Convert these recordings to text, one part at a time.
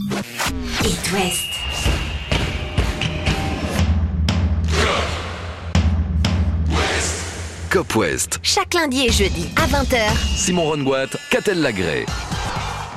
It West. Cop West. Chaque lundi et jeudi à 20h. Simon Rongoat, Catel Lagré.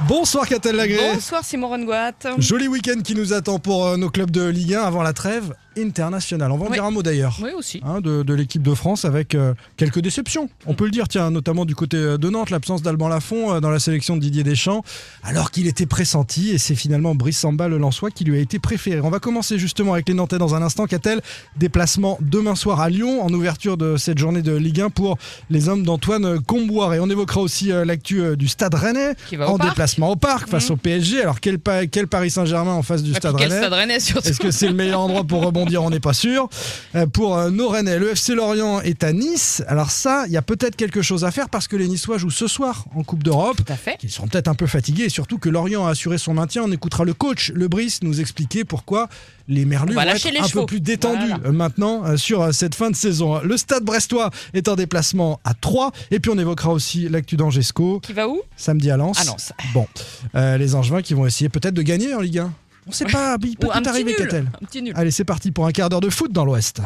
Bonsoir Catel Lagré. Bonsoir Simon Rongoat. Joli week-end qui nous attend pour euh, nos clubs de Ligue 1 avant la trêve internationale. On va en Oui. dire un mot d'ailleurs. Oui aussi. hein, de, de l'équipe de France avec euh, quelques déceptions. On peut le dire, tiens, notamment du côté euh, de Nantes, l'absence d'Alban Lafont euh, dans la sélection de Didier Deschamps, alors qu'il était pressenti et c'est finalement Brice Samba le Lensois qui lui a été préféré. On va commencer justement avec les Nantais dans un instant. Qu'a-t-elle Déplacement demain soir à Lyon en ouverture de cette journée de Ligue 1 pour les hommes d'Antoine Comboire. Et on évoquera aussi euh, l'actu du Stade Rennais Qui va en parc. déplacement au parc face Mhm. au PSG. Alors quel, pa- quel Paris Saint-Germain en face du Stade Rennais stade rennais surtout. est-ce que c'est le meilleur endroit pour rebondir On n'est pas sûr. Euh, pour euh, nos Rennais, le FC Lorient est à Nice. Alors ça, il y a peut-être quelque chose à faire parce que les Niçois jouent ce soir en Coupe d'Europe. Tout à fait. Ils seront peut-être un peu fatigués et surtout que Lorient a assuré son maintien. On écoutera le coach, le Brice, nous expliquer pourquoi les Merlus vont être un chevaux. peu plus détendus Voilà. euh, maintenant sur cette fin de saison. Le stade brestois est en déplacement à 3 et puis on évoquera aussi l'actu d'Angesco Qui va où? Samedi à Lens. Non, ça- Bon, euh, les Angevins qui vont essayer peut-être de gagner en Ligue 1. On sait pas, il peut Ou un tout petit arriver, nul. Catel. Un petit nul. Allez, c'est parti pour un quart d'heure de foot dans l'Ouest.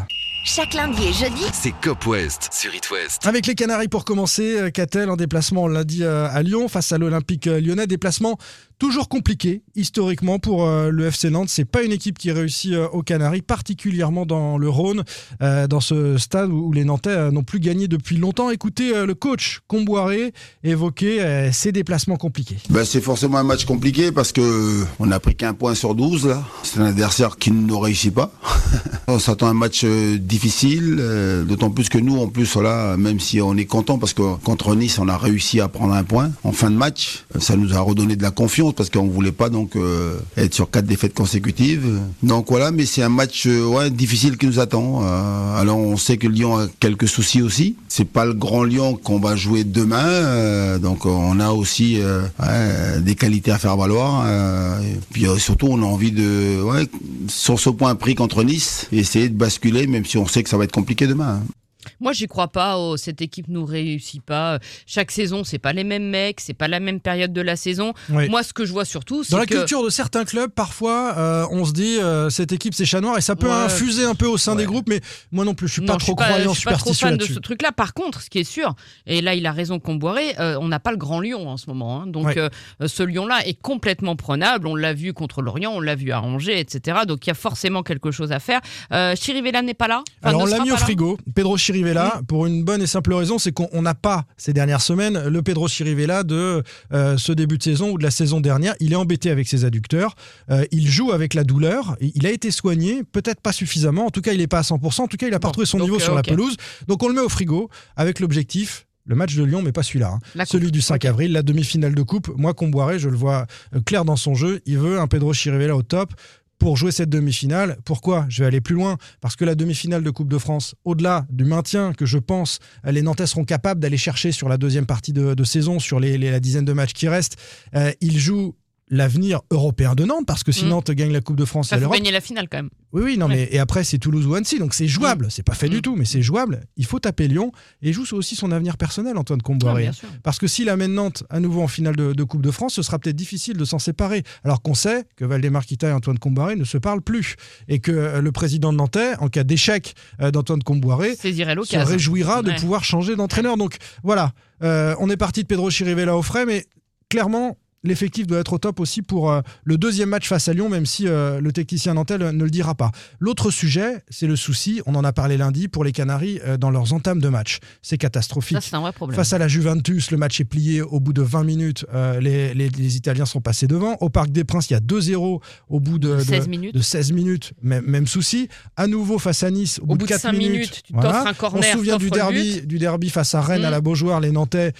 Chaque lundi et jeudi. C'est Cop West sur It West. Avec les Canaries pour commencer, euh, Catel en déplacement, dit, euh, à Lyon face à l'Olympique euh, lyonnais. Déplacement toujours compliqué historiquement pour euh, le FC Nantes. C'est pas une équipe qui réussit euh, aux Canaries, particulièrement dans le Rhône, euh, dans ce stade où, les Nantais n'ont plus gagné depuis longtemps. Écoutez le coach Comboiré évoquer ces déplacements compliqués. Ben, c'est forcément un match compliqué parce que on n'a pris qu'un point sur 12 là. C'est un adversaire qui ne réussit pas. on s'attend à un match difficile, d'autant plus que nous en plus même si on est content parce que contre Nice on a réussi à prendre un point en fin de match, ça nous a redonné de la confiance parce qu'on voulait pas donc euh, être sur quatre défaites consécutives. Donc voilà, mais c'est un match euh, ouais, difficile qui nous attend. Euh, alors on sait que Lyon a quelques soucis aussi. C'est pas le grand Lyon qu'on va jouer demain, donc on a aussi des qualités à faire valoir. et puis surtout on a envie de ouais, sur ce point pris contre Nice, essayer de basculer, même si on sait que ça va être compliqué demain. Moi, j'y crois pas. oh, cette équipe nous réussit pas. Chaque saison, c'est pas les mêmes mecs, c'est pas la même période de la saison. Oui. Moi, ce que je vois surtout, c'est Dans la que culture de certains clubs, parfois, euh, on se dit euh, cette équipe c'est chat noir et ça peut Ouais. infuser un peu au sein Ouais. des groupes, mais moi non plus, je suis Non, pas trop suis croyant, je suis pas trop fan de ce truc-là. Par contre, ce qui est sûr, et là il a raison qu'on boirait, euh, on n'a pas le grand Lyon en ce moment. hein. donc Ouais. ce Lyon-là est complètement prenable. On l'a vu contre l'Orient, on l'a vu à Angers, etc. Donc il y a forcément quelque chose à faire. Chirivella n'est pas là? Enfin, Alors on l'a mis au pas frigo, Pedro Chirivella, pour une bonne et simple raison, c'est qu'on on n'a pas ces dernières semaines le Pedro Chirivella de euh, ce début de saison ou de la saison dernière. Il est embêté avec ses adducteurs, Euh, il joue avec la douleur, il a été soigné, peut-être pas suffisamment, en tout cas il n'est pas à 100%, en tout cas il a pas Bon, retrouvé son donc, niveau euh, sur la ok. pelouse. Donc on le met au frigo avec l'objectif. Le match de Lyon, mais pas celui-là. hein. La. Celui du 5 avril, la demi-finale de coupe. Moi, Comboiré, je le vois euh, clair dans son jeu. Il veut un Pedro Chirivella au top pour jouer cette demi-finale. Pourquoi Je vais aller plus loin? Parce que la demi-finale de Coupe de France, au-delà du maintien que je pense euh, les Nantais seront capables d'aller chercher sur la deuxième partie de, saison, sur la dizaine de matchs qui restent, euh, ils jouent l'avenir européen de Nantes, parce que si Mm. Nantes gagne la Coupe de France, Ça faut gagner la finale quand même. Oui, oui, non, Ouais. mais et après c'est Toulouse ou Annecy, donc c'est jouable. C'est pas fait du Mm. tout, mais c'est jouable. Il faut taper Lyon et joue aussi son avenir personnel, Antoine Comboiré. Parce que s'il amène Nantes à nouveau en finale de, de Coupe de France, ce sera peut-être difficile de s'en séparer. Alors qu'on sait que Valdemar Kita et Antoine Comboiré ne se parlent plus. Et que euh, le président de Nantais, en cas d'échec euh, d'Antoine Comboiré, se réjouira de Ouais. pouvoir changer d'entraîneur. Donc voilà, Euh, on est parti de Pedro Chirivella au frais, mais clairement. L'effectif doit être au top aussi pour euh, le deuxième match face à Lyon, même si euh, le technicien nantais le- ne le dira pas. L'autre sujet, c'est le souci, on en a parlé lundi, pour les Canaries euh, dans leurs entames de match. C'est catastrophique. Ça, c'est un vrai problème. Face à la Juventus, le match est plié au bout de 20 minutes. les, les- les Italiens sont passés devant. Au Parc des Princes, il y a 2-0 au bout de, de- 16 minutes. de 16 minutes. Même, même souci. À nouveau face à Nice, au, Au bout, bout de de 4 cinq minutes. minutes, tu t'offres un corner, On se souvient du derby, du derby face à Rennes Mm. à la Beaujoire. Les Nantais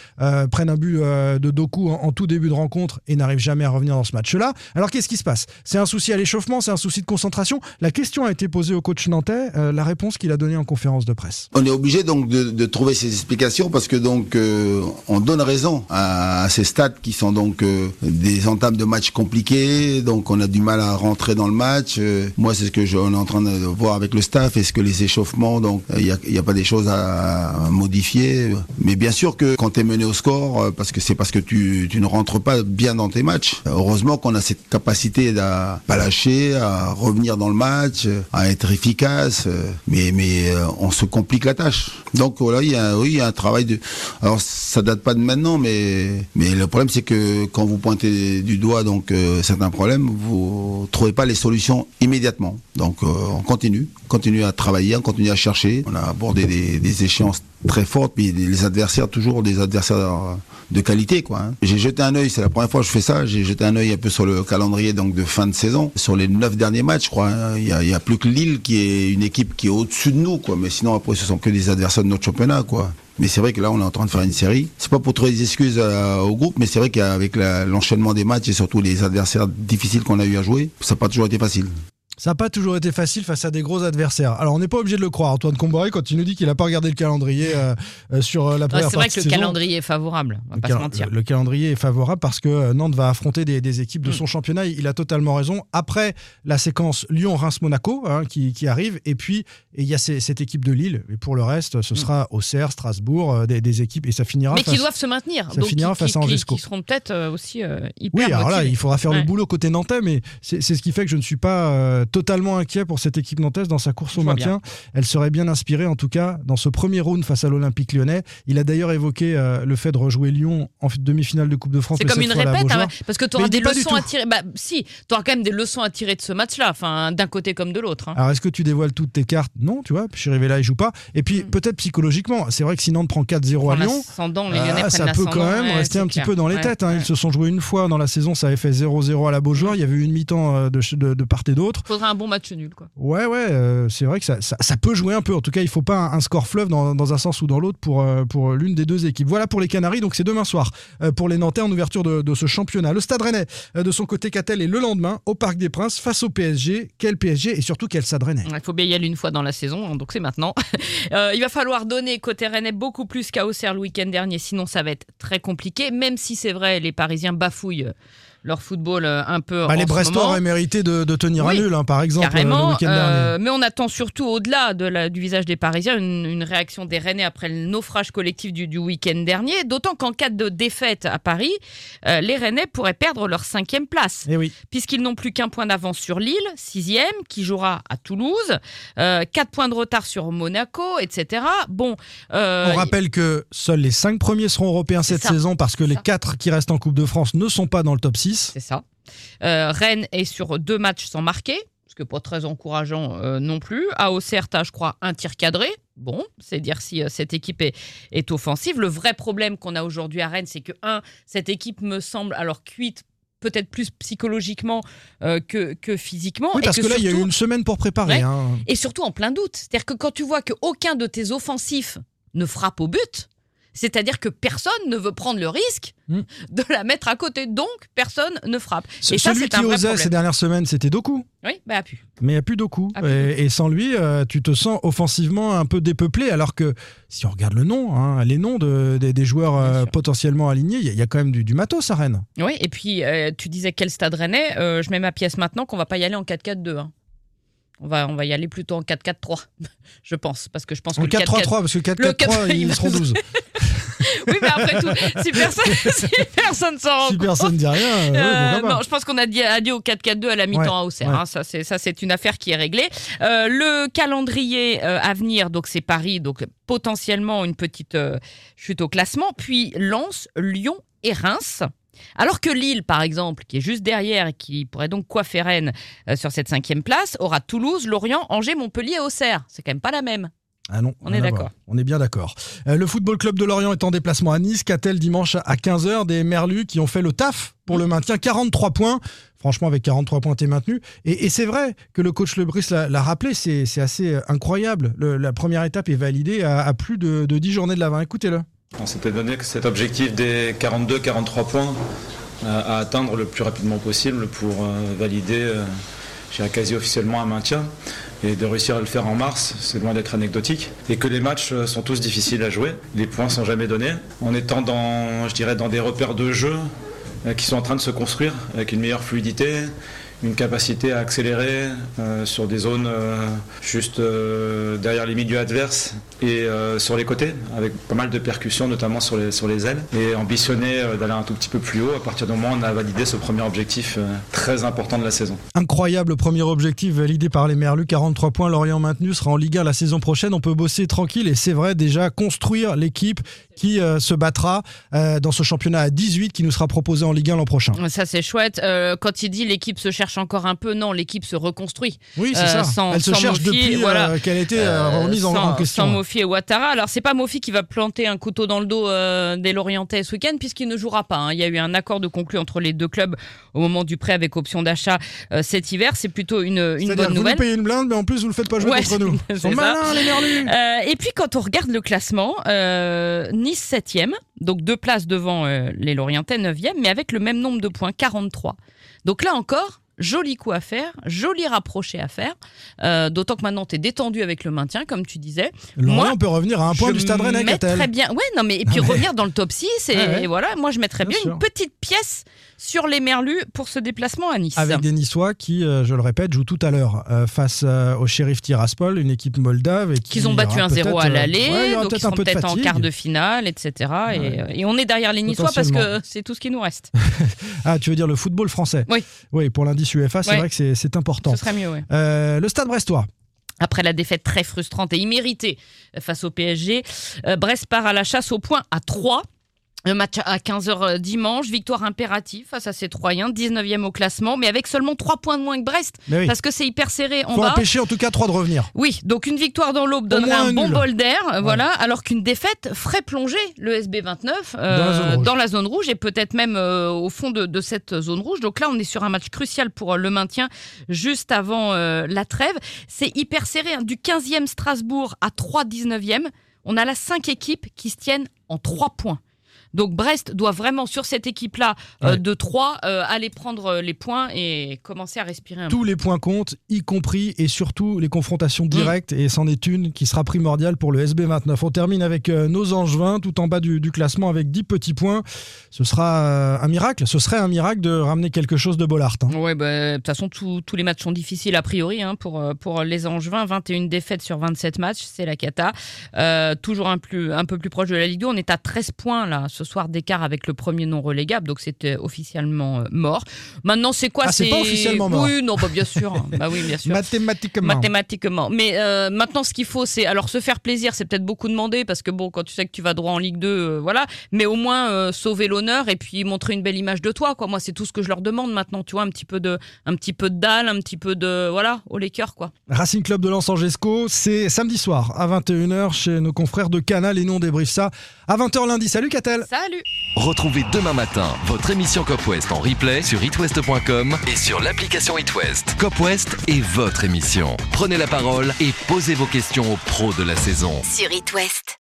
prennent un but de Doku en, en tout début de rencontre et n'arrivent jamais à revenir dans ce match-là. Alors qu'est-ce qui se passe? C'est un souci à l'échauffement, c'est un souci de concentration? La question a été posée au coach nantais. euh, la réponse qu'il a donnée en conférence de presse. On est obligé donc de, trouver ces explications parce que donc euh, on donne raison à, ces stats qui sont donc euh, des entames de matchs compliqués, donc on a du mal à rentrer dans le match. Moi, c'est ce que je, on est en train de voir avec le staff. Est-ce que les échauffements, donc il n'y a, pas des choses à, modifier? Mais bien sûr que quand tu es mené au score, parce que c'est parce que tu ne rentres pas bien dans tes matchs. Heureusement qu'on a cette capacité à pas lâcher, à revenir dans le match, à être efficace. Mais mais euh, on se complique la tâche. Donc voilà, il y a oui, il y a un travail de. Alors ça date pas de maintenant, mais mais le problème c'est que quand vous pointez du doigt donc euh, certains problèmes, vous trouvez pas les solutions immédiatement. Donc euh, on continue, continue à travailler, on continue à chercher. On a abordé des, des échéances très fortes, puis les adversaires toujours des adversaires de qualité quoi. hein. J'ai jeté un œil, c'est la première fois je fais ça. J'ai jeté un œil un peu sur le calendrier donc de fin de saison, sur les neuf derniers matchs, je crois. hein. Il y, a, plus que Lille qui est une équipe qui est au-dessus de nous quoi. Mais sinon après ce sont que des adversaires de notre championnat quoi. Mais c'est vrai que là, on est en train de faire une série. C'est pas pour trouver des excuses euh, au groupe, mais c'est vrai qu'avec l'enchaînement des matchs et surtout les adversaires difficiles qu'on a eu à jouer, ça n'a pas toujours été facile. Ça n'a pas toujours été facile face à des gros adversaires. Alors on n'est pas obligé de le croire, Antoine Comboré, quand il nous dit qu'il n'a pas regardé le calendrier euh, euh, sur euh, la Ouais, première c'est vrai partie que le saison. calendrier est favorable, on va Le pas se mentir. le- le calendrier est favorable parce que Nantes va affronter des, des équipes de Mm. son championnat. Il a totalement raison. Après la séquence Lyon-Reims-Monaco hein, qui, qui arrive, et puis il y a ces- cette équipe de Lille. Et pour le reste, ce sera Auxerre, Strasbourg, des, des équipes, et ça finira. Mm. Mais qui face- doivent se maintenir. ça donc finira qui, face à qui- Angesco. qui seront peut-être aussi hyper Oui, alors là, il faudra faire le boulot côté nantais, mais c'est ce qui fait que je ne suis pas totalement inquiet pour cette équipe nantaise dans sa course au maintien. Elle serait bien inspirée, en tout cas, dans ce premier round face à l'Olympique lyonnais. Il a d'ailleurs évoqué euh, le fait de rejouer Lyon en demi-finale de Coupe de France. C'est comme une répète, hein, parce que tu auras des leçons à tirer. Bah, si, tu auras quand même des leçons à tirer de ce match-là, enfin, d'un côté comme de l'autre. hein. Alors, est-ce que tu dévoiles toutes tes cartes? Non, tu vois. Chirivella, il joue pas. Et puis, Mm. peut-être psychologiquement. C'est vrai que si Nantes prend 4-0 à Lyon, les Ah, ça peut quand même ouais, rester un petit peu dans les Ouais, têtes. hein. ouais. Ils se sont joués une fois dans la saison, ça avait fait 0-0 à la Beaujoire. Il y avait eu une mi-temps euh, de, de- de part et d'autre. Faudrait un bon match nul, quoi. Ouais, ouais, euh, c'est vrai que ça, ça- ça peut jouer un peu. En tout cas, il faut pas un, un score fleuve dans, dans un sens ou dans l'autre pour, euh, pour l'une des deux équipes. Voilà pour les Canaries, donc c'est demain soir euh, pour les Nantais en ouverture de, de ce championnat. Le Stade Rennais, euh, de son côté, qu'a-t-elle Et le lendemain, au Parc des Princes, face au PSG. Quel PSG et surtout quel Stade Rennais Il faut bien y aller une fois dans la saison, hein, donc c'est maintenant. Euh, il va falloir donner côté Rennais beaucoup plus qu'à Auxerre le week-end dernier, sinon ça va être très compliqué, même si c'est vrai, les Parisiens bafouillent euh, leur football euh, un peu Bah, en Les Brestois auraient mérité de, de tenir Oui, un nul, hein, par exemple, le week-end euh, dernier. mais on attend surtout au-delà de la- du visage des Parisiens une, une réaction des Rennais après le naufrage collectif du, du week-end dernier. D'autant qu'en cas de défaite à Paris, euh, les Rennais pourraient perdre leur cinquième place Eh oui. puisqu'ils n'ont plus qu'un point d'avance sur Lille, sixième, qui jouera à Toulouse, euh, quatre points de retard sur Monaco, etc. Bon, euh, On rappelle que seuls les cinq premiers seront européens cette ça. saison parce que les ça. quatre qui restent en Coupe de France ne sont pas dans le top 6. C'est ça. Euh, Rennes est sur deux matchs sans marquer, ce que pas très encourageant euh, non plus. À Auxerre, je crois, un tir cadré. Bon, c'est dire si euh, cette équipe est, est offensive. Le vrai problème qu'on a aujourd'hui à Rennes, c'est que, un, cette équipe me semble alors cuite peut-être plus psychologiquement euh, que, que physiquement. Oui, et parce que, là, il y a eu une semaine pour préparer. Ouais. hein. Et surtout en plein doute. C'est-à-dire que quand tu vois qu'aucun de tes offensifs ne frappe au but, c'est-à-dire que personne ne veut prendre le risque Mm. de la mettre à côté. Donc, personne ne frappe. Ce- Et ça, Celui qui un vrai osait problème. ces dernières semaines, c'était Doku. Oui, bah, a pu. Mais il n'y a plus Doku. Et, et sans lui, euh, tu te sens offensivement un peu dépeuplé. Alors que si on regarde le nom, hein, les noms de- des- des joueurs euh, potentiellement alignés, il y, a- il y a quand même du, du matos à Rennes. Oui, et puis, euh, tu disais quel stade rennais. Je mets ma pièce maintenant qu'on va pas y aller en 4-4-2. hein. On va, on va y aller plutôt en 4-4-3, je pense. Parce que je pense que En le 4-4 4-3-3, parce que Le 4-4-3, 4-3, ils seront 12. Oui, mais après tout, si personne si personne s'en rend si compte, personne dit rien, euh, ouais, Euh, pourquoi pas. non, je pense qu'on a dit, a dit au 4-4-2 à la mi-temps à Auxerre. ouais. hein. ça, c'est ça, c'est une affaire qui est réglée. Euh, le calendrier euh, à venir, donc c'est Paris, donc potentiellement une petite euh, chute au classement, puis Lens, Lyon et Reims. Alors que Lille, par exemple, qui est juste derrière et qui pourrait donc coiffer Rennes euh, sur cette cinquième place, aura Toulouse, Lorient, Angers, Montpellier et Auxerre. C'est quand même pas la même. Ah non, On est d'accord. On est bien d'accord. Euh, le Football Club de Lorient est en déplacement à Nice. Qu'a-t-elle dimanche à 15h Des Merlus qui ont fait le taf pour le maintien. 43 points. Franchement, avec 43 points, t'es maintenu. Et, et c'est vrai que le coach Lebris l'a l'a rappelé, c'est assez euh, incroyable. Le- la première étape est validée à, à plus de, de 10 journées de l'avant. Écoutez-le. On s'était donné cet objectif des 42-43 points euh, à atteindre le plus rapidement possible pour euh, valider euh, je dirais quasi officiellement un maintien. Et de réussir à le faire en mars, c'est loin d'être anecdotique. Et que les matchs sont tous difficiles à jouer, les points sont jamais donnés. En étant dans, je dirais, dans des repères de jeu euh, qui sont en train de se construire avec une meilleure fluidité, une capacité à accélérer euh, sur des zones euh, juste euh, derrière les milieux adverses et euh, sur les côtés, avec pas mal de percussions, notamment sur les, sur les ailes, et ambitionner euh, d'aller un tout petit peu plus haut à partir du moment où on a validé ce premier objectif euh, très important de la saison. Incroyable premier objectif validé par les Merlus, 43 points, Lorient maintenu, sera en Ligue 1 la saison prochaine, on peut bosser tranquille et c'est vrai déjà construire l'équipe qui euh, se battra euh, dans ce championnat à 18 qui nous sera proposé en Ligue 1 l'an prochain. Ça c'est chouette. Euh, quand il dit l'équipe se cherche encore un peu, non, l'équipe se reconstruit. Oui, c'est Euh, ça. sans- Elle se sans cherche Mofi, depuis euh, voilà. qu'elle a été euh, Euh, remise en, sans, en question. sans Mofi et Ouattara. Alors c'est pas Mofi qui va planter un couteau dans le dos euh, des Lorientais ce week-end puisqu'il ne jouera pas. hein. Il y a eu un accord de conclu entre les deux clubs au moment du prêt avec option d'achat euh, cet hiver. C'est plutôt une, une bonne vous nouvelle. nous payez une blinde, mais en plus vous le faites pas jouer Ouais, contre nous. c'est Ils sont malins les Merlus. Euh, et puis quand on regarde le classement, euh, Nice 7e, donc deux places devant euh, les Lorientais 9e, mais avec le même nombre de points, 43. Donc là encore, joli coup à faire, joli rapproché à faire, euh, d'autant que maintenant tu es détendu avec le maintien, comme tu disais. Lorient moi, peut revenir à un point du Stade Rennais, Catel. bien, ouais, non mais et puis mais- revenir dans le top 6 et, Ouais, ouais. et voilà, moi je mettrais Bien une petite pièce sur les Merlus pour ce déplacement à Nice. Avec des Niçois qui, euh, je le répète, jouent tout à l'heure euh, face au shérif Tiraspol, une équipe moldave. et qu'ils ont battu aura 1-0 à l'aller, ouais, donc ils de peut-être en quart de finale, etc. Et, et on est derrière les Niçois parce que c'est tout ce qui nous reste. Ah, tu veux dire le football français? Oui. Oui, pour l'indice UEFA, c'est Ouais. vrai que c'est- c'est important. Ce serait mieux, ouais. Euh, le Stade Brestois. Après la défaite très frustrante et imméritée face au PSG, euh, Brest part à la chasse au point à 3. Le match à 15h dimanche, victoire impérative face à ces Troyens, 19e au classement, mais avec seulement 3 points de moins que Brest, oui. parce que c'est hyper serré en faut bas. empêcher en tout cas 3 de revenir. Oui, donc une victoire dans l'aube donnerait un un bon bol d'air, euh, voilà, alors qu'une défaite ferait plonger le SB29 euh, Dans la zone rouge. dans la zone rouge et peut-être même euh, au fond de, de cette zone rouge. Donc là, on est sur un match crucial pour euh, le maintien juste avant euh, la trêve. C'est hyper serré, hein. du 15e Strasbourg à 3 19e. On a là 5 équipes qui se tiennent en 3 points. Donc Brest doit vraiment sur cette équipe-là euh, Ouais. de 3 euh, aller prendre euh, les points et commencer à respirer un peu. Tous les points comptent, y compris et surtout les confrontations Mm. directes, et c'en est une qui sera primordiale pour le SB29. On termine avec nos Angevins, tout en bas du, du classement, avec 10 petits points. Ce sera un miracle, ce serait un miracle de ramener quelque chose de Bollard. hein. Ouais, bah, de toute façon, tous tous les matchs sont difficiles a priori hein, pour, pour les Angevins. 21 défaites sur 27 matchs, c'est la cata. Euh, toujours un, plus, un peu plus proche de la Ligue 2. On est à 13 points là, ce soir d'écart avec le premier non relégable, donc c'était officiellement euh, mort. Maintenant, c'est quoi Ah, c'est pas officiellement mort. Oui, non, bah, bien sûr. bah oui, bien sûr. Mathématiquement. Mathématiquement. Mais euh, maintenant, ce qu'il faut, c'est alors se faire plaisir. C'est peut-être beaucoup demandé parce que bon, quand tu sais que tu vas droit en Ligue 2, euh, voilà. Mais au moins euh, sauver l'honneur et puis montrer une belle image de toi. Quoi. Moi, c'est tout ce que je leur demande maintenant. Tu vois, un petit peu de, un petit peu de dalle, un petit peu de, voilà, au cœurs quoi. Racing Club de Lens Angesco, c'est samedi soir à 21h chez nos confrères de Canal et nous on débriefe ça à 20h lundi. Salut Catel Salut. Retrouvez demain matin votre émission Cop West en replay sur itwest.com et sur l'application itwest. Cop West est votre émission. Prenez la parole et posez vos questions aux pros de la saison. Sur It West.